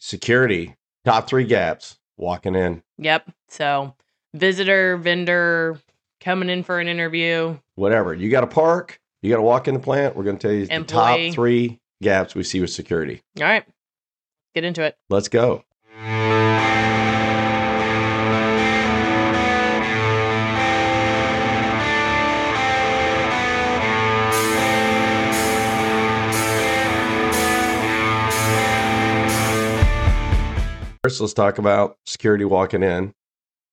security, top three gaps, walking in, Yep. So visitor, vendor, coming in for an interview. whatever. You got to park, you got to walk in the plant. We're going to tell you the top three gaps we see with security. All right. Get into it. Let's go. First, let's talk about security walking in.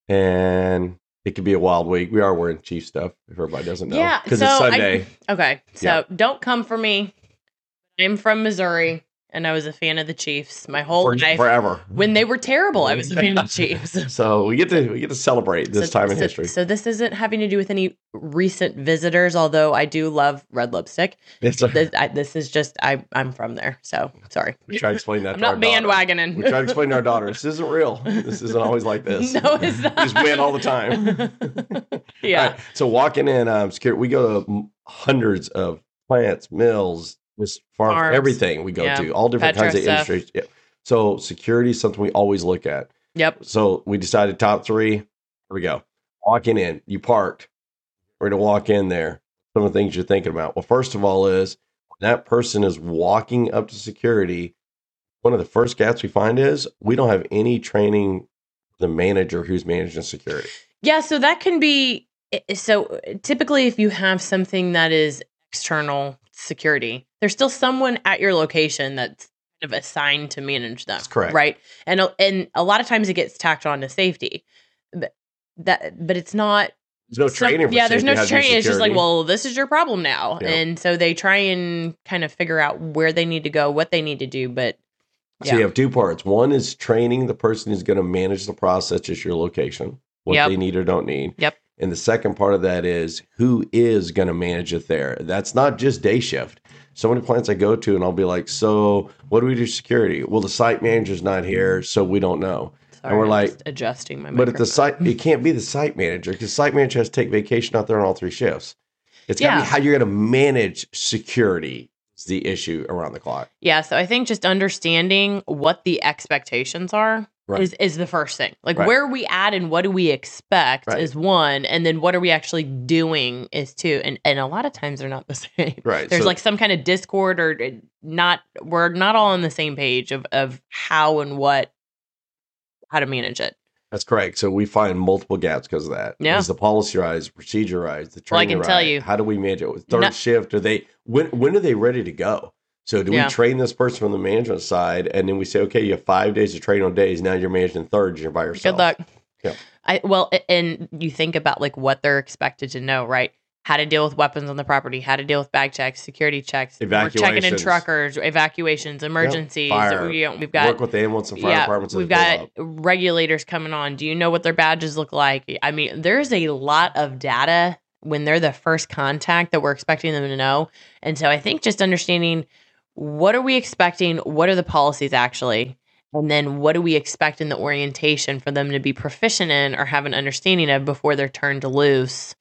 And it could be a wild week. We are wearing chief stuff, if everybody doesn't know. Yeah, Because so it's I- Sunday. Okay. So Yeah. don't come for me. I'm from Missouri and I was a fan of the Chiefs my whole for, life. forever. When they were terrible, I was a fan of the Chiefs. So we get to we get to celebrate this So- time in so- history. So this isn't having to do with any recent visitors, although I do love red lipstick. This, I, this is just I I'm from there, so sorry. we try to explain that. I'm to our not daughter. bandwagoning. We try to explain to our daughter this isn't real. This isn't always like this. No, it's not. Just win all the time. yeah. Right, So walking in, um, security, we go to hundreds of plants, mills, farms, Farms. everything we go Yeah. to, all different Petro kinds of stuff. industries. Yeah. So security is something we always look at. Yep. So we decided top three. Here we go. Walking in, you parked. We're to walk in there. Some of the things you're thinking about. Well, first of all, is that person is walking up to security. One of the first gaps we find is we don't have any training the manager who's managing security. Yeah, so that can be so typically if you have something that is external security, there's still someone at your location that's kind of assigned to manage them. That's correct. Right? And a- and a lot of times it gets tacked on to safety. But that but it's not There's no some- training. For yeah, there's no safety, how to do training. It's just like, well, this is your problem now. Yeah. And so they try and kind of figure out where they need to go, what they need to do, but So you have two parts. One is training the person who's going to manage the process at your location, what Yep. they need or don't need. Yep. And the second part of that is who is going to manage it there. That's not just day shift. So many plants I go to, and I'll be like, "So, what do we do security?" Well, the site manager's not here, so we don't know. sorry, we're I'm like- just adjusting my But at the site, it can't be the site manager because site manager has to take vacation out there on all three shifts. It's got to Yeah. be how you're going to manage security the issue around the clock. Yeah, so I think just understanding what the expectations are Right. is is the first thing. Like Right. where are we at and what do we expect Right. is one, and then what are we actually doing is two. And and a lot of times they're not the same. Right. There's so- like some kind of discord or uh, not we're not all on the same page of of how and what how to manage it. That's correct. So we find multiple gaps because of that. Yeah. Is the policy rise, procedure rise, the Well, I training can tell you. How do we manage it? Third No- shift, are they when when are they ready to go? So do Yeah. we train this person from the management side and then we say, okay, you have five days of training on days, now you're managing thirds, you're by yourself. Good luck. Yeah. I well, and you think about like what they're expected to know, right? How to deal with weapons on the property, how to deal with bag checks, security checks, We're checking in truckers, evacuations, emergencies. Fire. We, we've got Work with the ambulance and fire yeah, departments. we've got regulators coming on. Do you know what their badges look like? I mean, there's a lot of data when they're the first contact that we're expecting them to know. And so I think just understanding what are we expecting, what are the policies actually, and then what do we expect in the orientation for them to be proficient in or have an understanding of before they're turned loose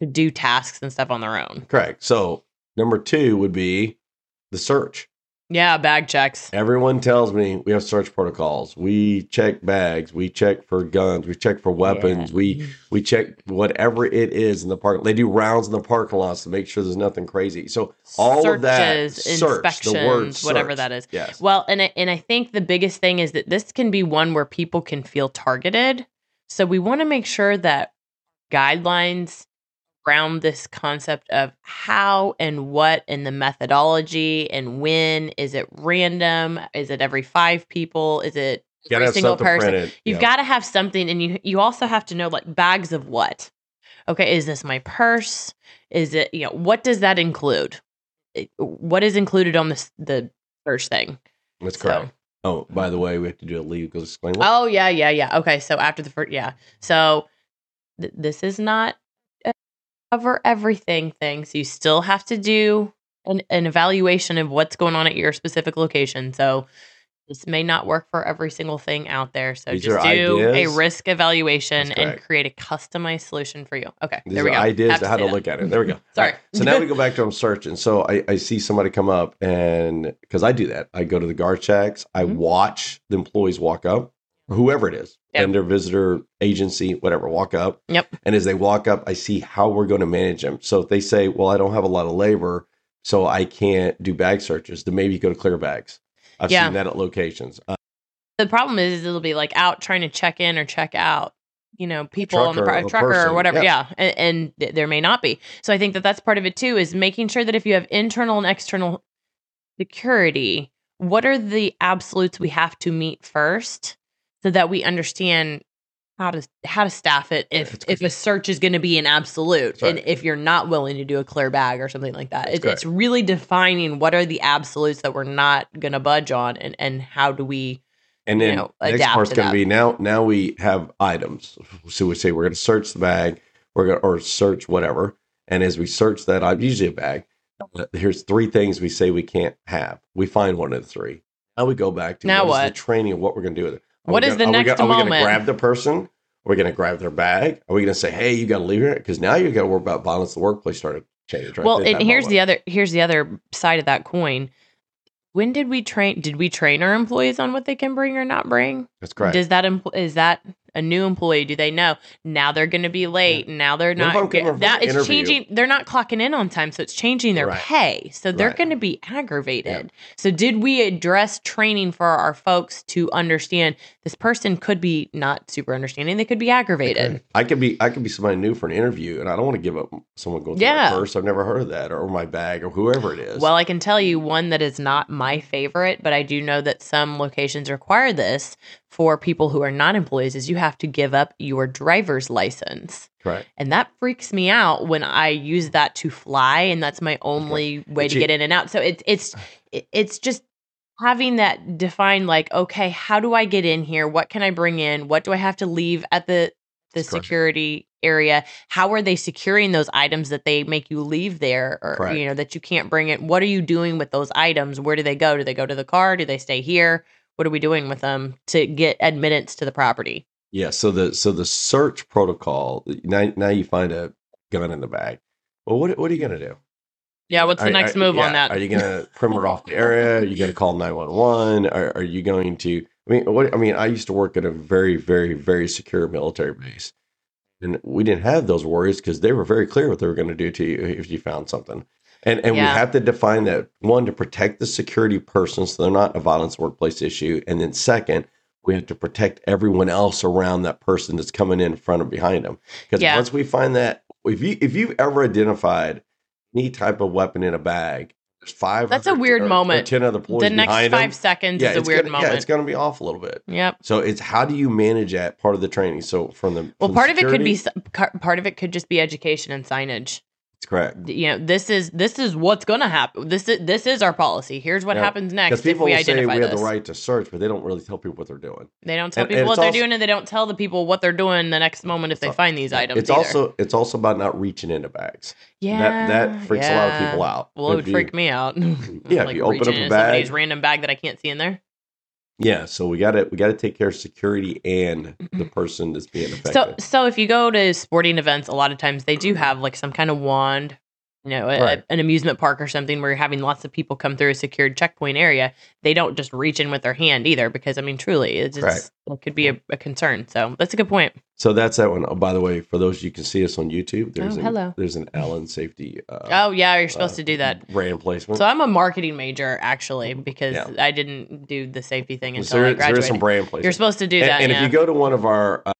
to do tasks and stuff on their own. Correct. So number two would be the search. Yeah, bag checks. Everyone tells me we have search protocols. We check bags. We check for guns. We check for weapons. We we check whatever it is in the park. They do rounds in the parking lots to make sure there's nothing crazy. So all of that Searches, search, inspections, whatever that is. Yes. Well, and I, and I think the biggest thing is that this can be one where people can feel targeted. So we want to make sure that guidelines around this concept of how and what and the methodology and when is it random? Is it every five people? Is it Gotta every have single person? printed. You've Yep. got to have something, and you you also have to know like bags of what. Okay, is this my purse? Is it you know what does that include? What is included on this the search thing? That's So- correct. Oh, by the way, we have to do a legal disclaimer. Oh yeah, yeah, yeah. Okay, so after the first, yeah. So th- this is not a cover everything thing. So you still have to do an, an evaluation of what's going on at your specific location. So This may not work for every single thing out there. So These just do a risk evaluation and create a customized solution for you. Okay, These there we are go. ideas Have to how to look at it. There we go. Sorry. Right. So now we go back to I'm searching. So I, I see somebody come up and because I do that, I go to the guard checks, I Mhm. watch the employees walk up, whoever it is, Yep. vendor, visitor, agency, whatever, walk up. Yep. And as they walk up, I see how we're going to manage them. So if they say, Well, I don't have a lot of labor, so I can't do bag searches, then maybe you go to clear bags. I've Yeah. seen that at locations. Uh, The problem is, is it'll be like out trying to check in or check out. You know, people on the Trucker pro- or whatever. yeah. Yeah, and, and th- there may not be. So I think that that's part of it too. Is making sure that if you have internal and external security, what are the absolutes we have to meet first, so that we understand how to how to staff it if It's if a search is going to be an absolute right. and if you're not willing to do a clear bag or something like that. It, it's really defining what are the absolutes that we're not going to budge on and and how do we And you then know, next adapt part's going to be now. Now we have items. So we say we're going to search the bag, we're going or search whatever. And as we search that, i'm usually a bag. Here's three things we say we can't have. We find one of the three. Now we go back to Now what? the training of what we're going to do with it. What gonna- the are we next gonna- Are we going to grab the person? Are we going to grab their bag? Are we going to say, "Hey, you got to leave here"? Because now you got to worry about violence the workplace started changing. Right well and here's the other here's the other side of that coin when did we train did we train our employees on what they can bring or not bring That's correct. does that empl- is that a new employee do they know now they're going to be late now they're What if I'm not get, that it's interview? changing they're not clocking in on time so it's changing their Right. pay so they're Right. going to be aggravated so did we address training for our folks to understand this person could be not super understanding they could be aggravated I could be I could be somebody new for an interview, and I don't want to give up someone going Yeah. my purse. I've never heard of that, or my bag, or whoever it is. Well, I can tell you one that is not my favorite, but I do know that some locations require this for people who are not employees is you have to give up your driver's license. correct. And that freaks me out when I use that to fly and that's my only way But to you- get in and out. So it's it's it's just having that defined like okay, how do I get in here? What can I bring in? What do I have to leave at the the security area? How are they securing those items that they make you leave there or you know that you can't bring it? What are you doing with those items? Where do they go? Do they go to the car? Do they stay here? What are we doing with them to get admittance to the property? Yeah. So the so the search protocol. Now now you find a gun in the bag. Well, what what are you going to do? Yeah, what's the Are- next are- move yeah, on that? Are you going to perimeter off the area? Are you going to call nine one one? Are are you going to? I mean, what I mean, I used to work at a very very very secure military base, and we didn't have those worries because they were very clear what they were going to do to you if you found something. And and we have to define that one to protect the security person so they're not a violence workplace issue, and then second. We have to protect everyone else around that person that's coming in front and behind them. Because Yeah. once we find that, if you if you've ever identified any type of weapon in a bag, there's five. That's a weird or, or moment. ten other employees the next five them. seconds Yeah, is a weird gonna, moment. Yeah, it's going to be off a little bit. yep. So it's how do you manage that part of the training? So from the Well, from part of it could be security- part of it could just be education and signage. It's correct. You know, this is this is what's going to happen. This is this is our policy. Here's what Yeah. happens Because next if people we will say we have this. the right to search, but they don't really tell people what they're doing. They don't tell And- people and what they're also- doing, and they don't tell the people what they're doing the next moment if they find these items. It's either. also it's also about not reaching into bags. yeah that that freaks a lot of people out. Well, it would you- freak me out. Yeah, if like you open up a bag- random bag that I can't see in there. Yeah, so we got to we got to take care of security and the mm-hmm. person that's being affected. So, so if you go to sporting events, a lot of times they do mm-hmm. have like some kind of wand, you know, a, Right. an amusement park or something where you're having lots of people come through a secured checkpoint area. They don't just reach in with their hand either, because I mean, truly, it's, Correct. it's it could be a, a concern. So that's a good point. So that's that one. Oh, by the way, for those you can see us on YouTube, there's Oh, an, hello. there's an Allen Safety. Uh, oh yeah, you're supposed uh, to do that. brand placement. So I'm a marketing major actually because Yeah. I didn't do the safety thing So until there, I graduated. is some brand placement. You're supposed to do and, that. and yeah. if you go to one of our uh,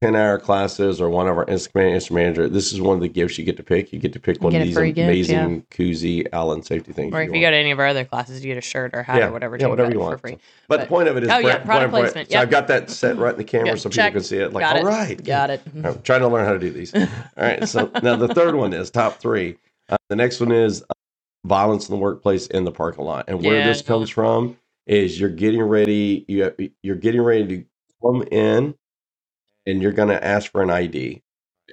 10 hour classes or one of our instrument instrument manager, this is one of the gifts you get to pick. You get to pick one of these free gift, amazing koozie Allen safety things. or if you go to any of our other classes, you get a shirt or hat Yeah, or whatever. yeah, too, whatever but you for want. free. But, but- the point of it is, Oh, yeah, brand- product brand- brand- So yep. I've got that set right in the camera Yeah, so check. people can see it. Like, Got all it. right, Got it. I'm trying to learn how to do these. All right. So now the third one is top three. Uh, the next one is uh, violence in the workplace in the parking lot, and where Yeah. this comes from is you're getting ready. You you're getting ready to come in, and you're going to ask for an ID.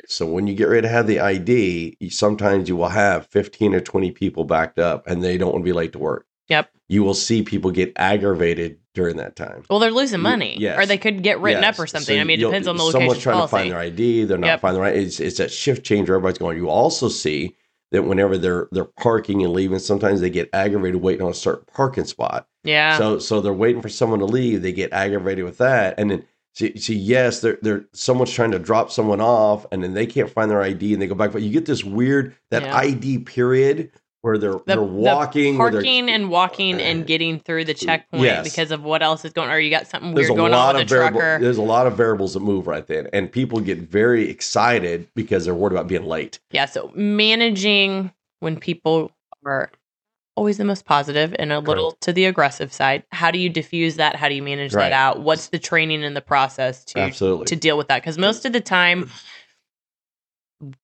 So when you get ready to have the ID, sometimes you will have 15 or 20 people backed up, and they don't want to be late to work. Yep. you will see people get aggravated during that time. Well, they're losing money, yes. or they could get written Yes. up or something. So I mean, it depends on the location Someone's trying policy. to find their ID. They're not Yep. finding the right. It's, it's that shift change where everybody's going. You also see that whenever they're they're parking and leaving, sometimes they get aggravated waiting on a certain parking spot. yeah, So so they're waiting for someone to leave. They get aggravated with that, and then see, see yes, they're they're someone's trying to drop someone off, and then they can't find their ID, and they go back. But you get this weird that Yeah. ID period where they're the, they're the walking, they're- parking and walking and getting through the checkpoint Yes. because of what else is going. Or you got something there's weird going on with the variable, trucker. there's a lot of variables that move right then, and people get very excited because they're worried about being late. Yeah, so managing when people are always the most positive and a little to the aggressive side. How do you diffuse that? How do you manage Right. that out? What's the training and the process to Absolutely to deal with that? Because most of the time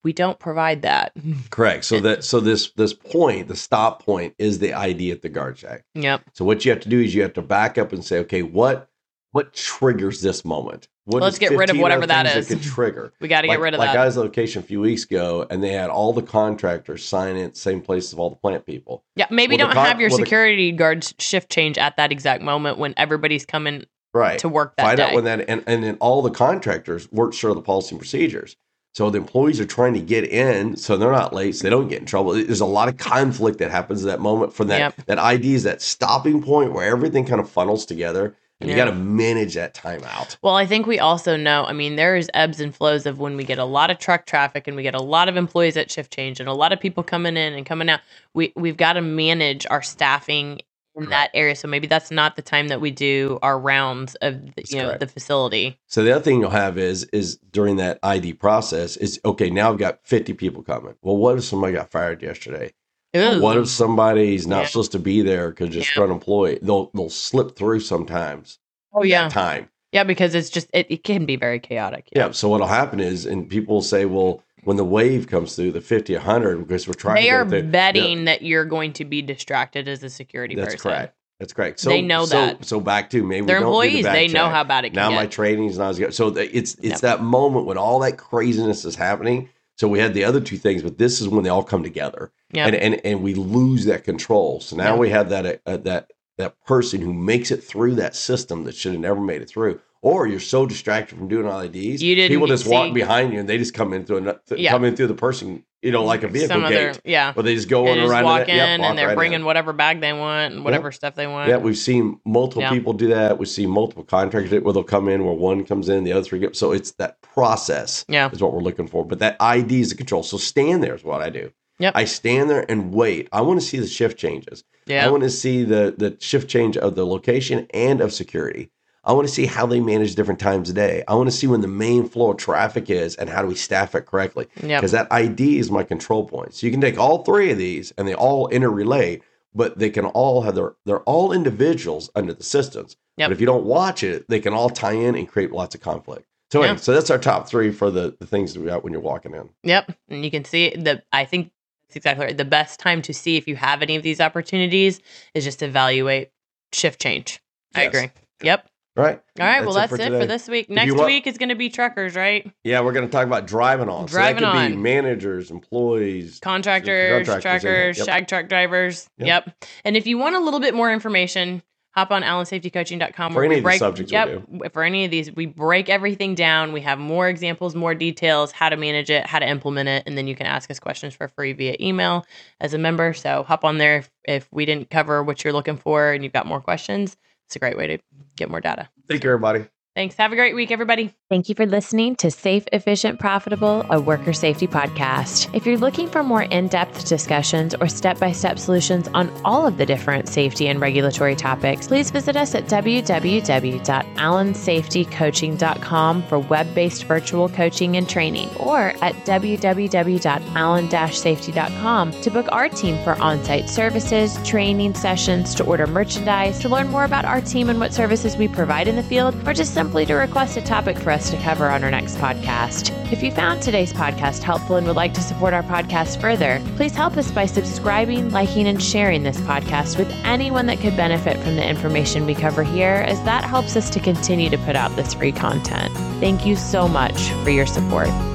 we don't provide that. correct. So that so this this point, the stop point, is the ID at the guard shack. Yep. So what you have to do is you have to back up and say, okay, what what triggers this moment? What Let's get rid of whatever that is. that things is. That could trigger. We got to like, get rid of like that. I was at a location a few weeks ago, and they had all the contractors sign it, same place as all the plant people. yeah, maybe well, don't con- have your well, the- security guards shift change at that exact moment when everybody's coming Right. to work that Find day. out when that and, and then all the contractors work sure of the policy and procedures. So the employees are trying to get in, so they're not late, so they don't get in trouble. There's a lot of conflict that happens at that moment from that Yep. that ID is that stopping point where everything kind of funnels together, and you Yeah. got to manage that time out. Well, I think we also know, I mean, there's ebbs and flows of when we get a lot of truck traffic and we get a lot of employees at shift change and a lot of people coming in and coming out. We we've got to manage our staffing in that area. So maybe that's not the time that we do our rounds of the, you know correct. the facility. So the other thing you'll have is is during that ID process is okay. Now I've got 50 people coming. Well, what if somebody got fired yesterday? Ooh. What if somebody's not Yeah. supposed to be there because just Yeah. unemployed? They'll they'll slip through sometimes. oh yeah, Time. yeah, because it's just it, it can be very chaotic. Yeah. So what'll happen is, and people will say, well, when the wave comes through, the 50, 100, because we're trying They to are there, betting that you're going to be distracted as a security person. That's person. correct. That's correct. So They know so, that. So back to maybe They're we don't do the employees. back They know how bad it can now get. my training is not as good. So the, it's it's Yep. that moment when all that craziness is happening. So we had the other two things, but this is when they all come together, yeah. and and and we lose that control. So now we have that uh, that that person who makes it through that system that should have never made it through. Or you're so distracted from doing all IDs, You didn't people just walk behind you and they just come in through th- Yeah. come in through the person, you know, like a vehicle Some gate. other, yeah. Or they just go and on just around walk in Yep, walk and they're right bringing in. whatever bag they want and whatever stuff they want. Yeah, we've seen multiple Yeah. people do that. We've seen multiple contractors where they'll come in where one comes in, the other three get. So it's that process Yeah. is what we're looking for. But that ID is the control. So stand there is what I do. Yep. I stand there and wait. I want to see the shift changes. Yeah. I want to see the the shift change of the location and of security. I want to see how they manage different times a day. I want to see when the main flow of traffic is and how do we staff it correctly. Yep. Because that ID is my control point. So you can take all three of these and they all interrelate, but they can all have their they're all individuals under the systems. Yep. But if you don't watch it, they can all tie in and create lots of conflict. So Yeah. anyway, so that's our top three for the, the things that we got when you're walking in. Yep. And you can see the I think that's exactly right. The best time to see if you have any of these opportunities is just evaluate shift change. I agree. Yep. Right? All right. well, That's that's it it for for, this week. Next want- week is going to be truckers, right? Yeah, we're going to talk about driving on. Driving so that could be on. managers, employees. Contractors, Contractors, truckers. Yep. shag truck drivers. Yep. Yep. And if you want a little bit more information, hop on allensafetycoaching.com For any we of the break subjects we yep, for any of these we break everything down. We have more examples, more details, how to manage it, how to implement it, and then you can ask us questions for free via email as a member. So hop on there if, if we didn't cover what you're looking for and you've got more questions. It's a great way to get more data. Thank you, everybody. Thanks. Have a great week, everybody. Thank you for listening to Safe, Efficient, Profitable, a worker safety podcast. If you're looking for more in depth discussions or step by step solutions on all of the different safety and regulatory topics, please visit us at www.allensafetycoaching.com for web based virtual coaching and training, or at www.allen safety.com to book our team for on site services, training sessions, to order merchandise, to learn more about our team and what services we provide in the field, or just simply to request a topic for us to cover on our next podcast. If you found today's podcast helpful and would like to support our podcast further, please help us by subscribing, liking, and sharing this podcast with anyone that could benefit from the information we cover here, as that helps us to continue to put out this free content. Thank you so much for your support.